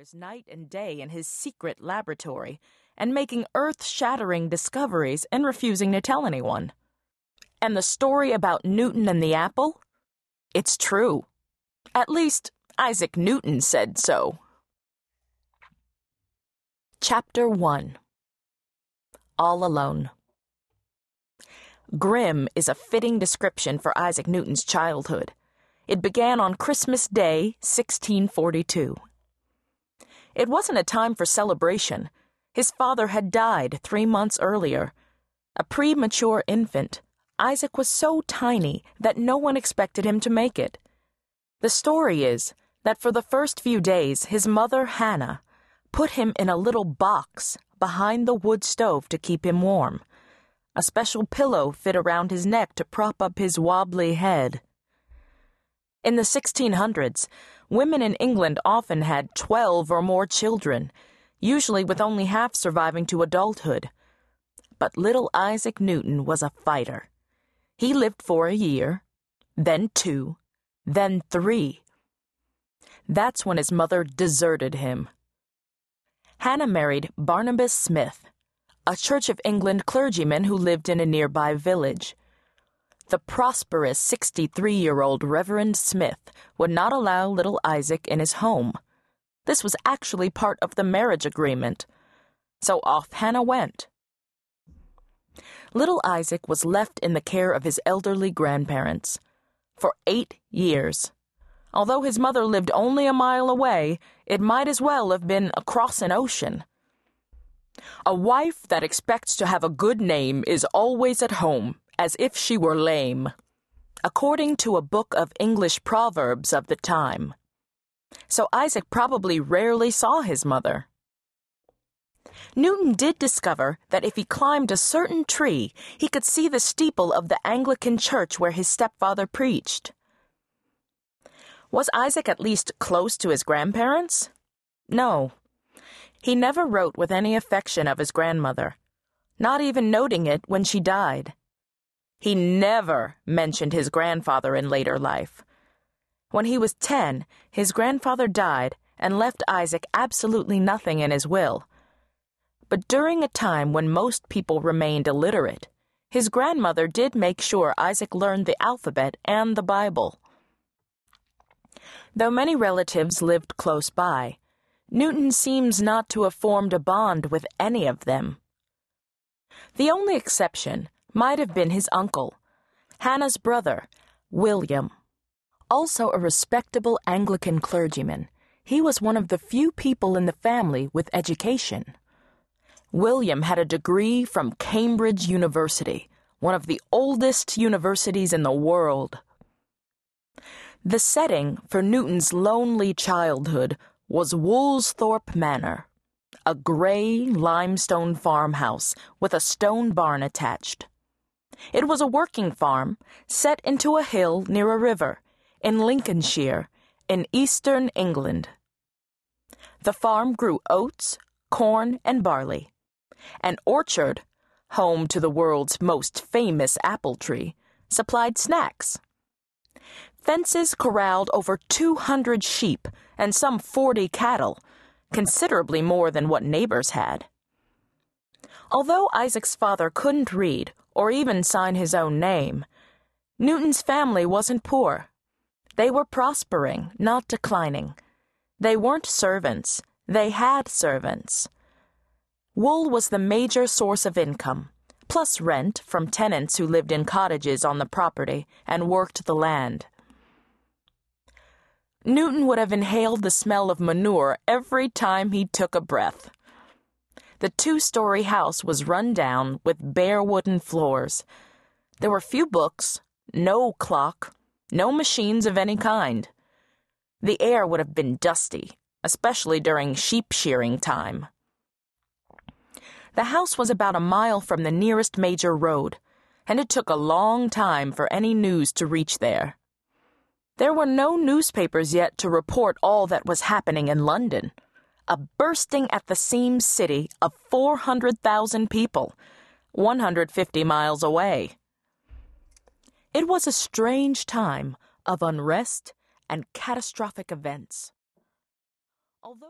hours night and day in his secret laboratory and making earth shattering discoveries and refusing to tell anyone. And the story about Newton and the apple? It's true. At least, Isaac Newton said so. Chapter 1 All Alone Grim is a fitting description for Isaac Newton's childhood. It began on Christmas Day, 1642. It wasn't a time for celebration. His father had died three months earlier. A premature infant, Isaac was so tiny that no one expected him to make it. The story is that for the first few days, his mother, Hannah, put him in a little box behind the wood stove to keep him warm. A special pillow fit around his neck to prop up his wobbly head. In the 1600s, women in England often had 12 or more children, usually with only half surviving to adulthood. But little Isaac Newton was a fighter. He lived for a year, then two, then three. That's when his mother deserted him. Hannah married Barnabas Smith, a Church of England clergyman who lived in a nearby village the prosperous 63 year old Reverend Smith would not allow little Isaac in his home. This was actually part of the marriage agreement. So off Hannah went. Little Isaac was left in the care of his elderly grandparents for eight years. Although his mother lived only a mile away, it might as well have been across an ocean. A wife that expects to have a good name is always at home, as if she were lame, according to a book of English proverbs of the time. So Isaac probably rarely saw his mother. Newton did discover that if he climbed a certain tree, he could see the steeple of the Anglican church where his stepfather preached. Was Isaac at least close to his grandparents? No. He never wrote with any affection of his grandmother, not even noting it when she died. He never mentioned his grandfather in later life. When he was 10, his grandfather died and left Isaac absolutely nothing in his will. But during a time when most people remained illiterate, his grandmother did make sure Isaac learned the alphabet and the Bible. Though many relatives lived close by, Newton seems not to have formed a bond with any of them. The only exception might have been his uncle, Hannah's brother, William. Also a respectable Anglican clergyman, he was one of the few people in the family with education. William had a degree from Cambridge University, one of the oldest universities in the world. The setting for Newton's lonely childhood was Woolsthorpe Manor, a gray limestone farmhouse with a stone barn attached. It was a working farm set into a hill near a river in Lincolnshire, in eastern England. The farm grew oats, corn, and barley. An orchard, home to the world's most famous apple tree, supplied snacks. Fences corralled over 200 sheep and some 40 cattle, considerably more than what neighbors had. Although Isaac's father couldn't read or even sign his own name. Newton's family wasn't poor. They were prospering, not declining. They weren't servants, they had servants. Wool was the major source of income, plus rent from tenants who lived in cottages on the property and worked the land. Newton would have inhaled the smell of manure every time he took a breath. The two story house was run down with bare wooden floors. There were few books, no clock, no machines of any kind. The air would have been dusty, especially during sheep shearing time. The house was about a mile from the nearest major road, and it took a long time for any news to reach there. There were no newspapers yet to report all that was happening in London a bursting at the seams city of 400,000 people, 150 miles away. It was a strange time of unrest and catastrophic events. Although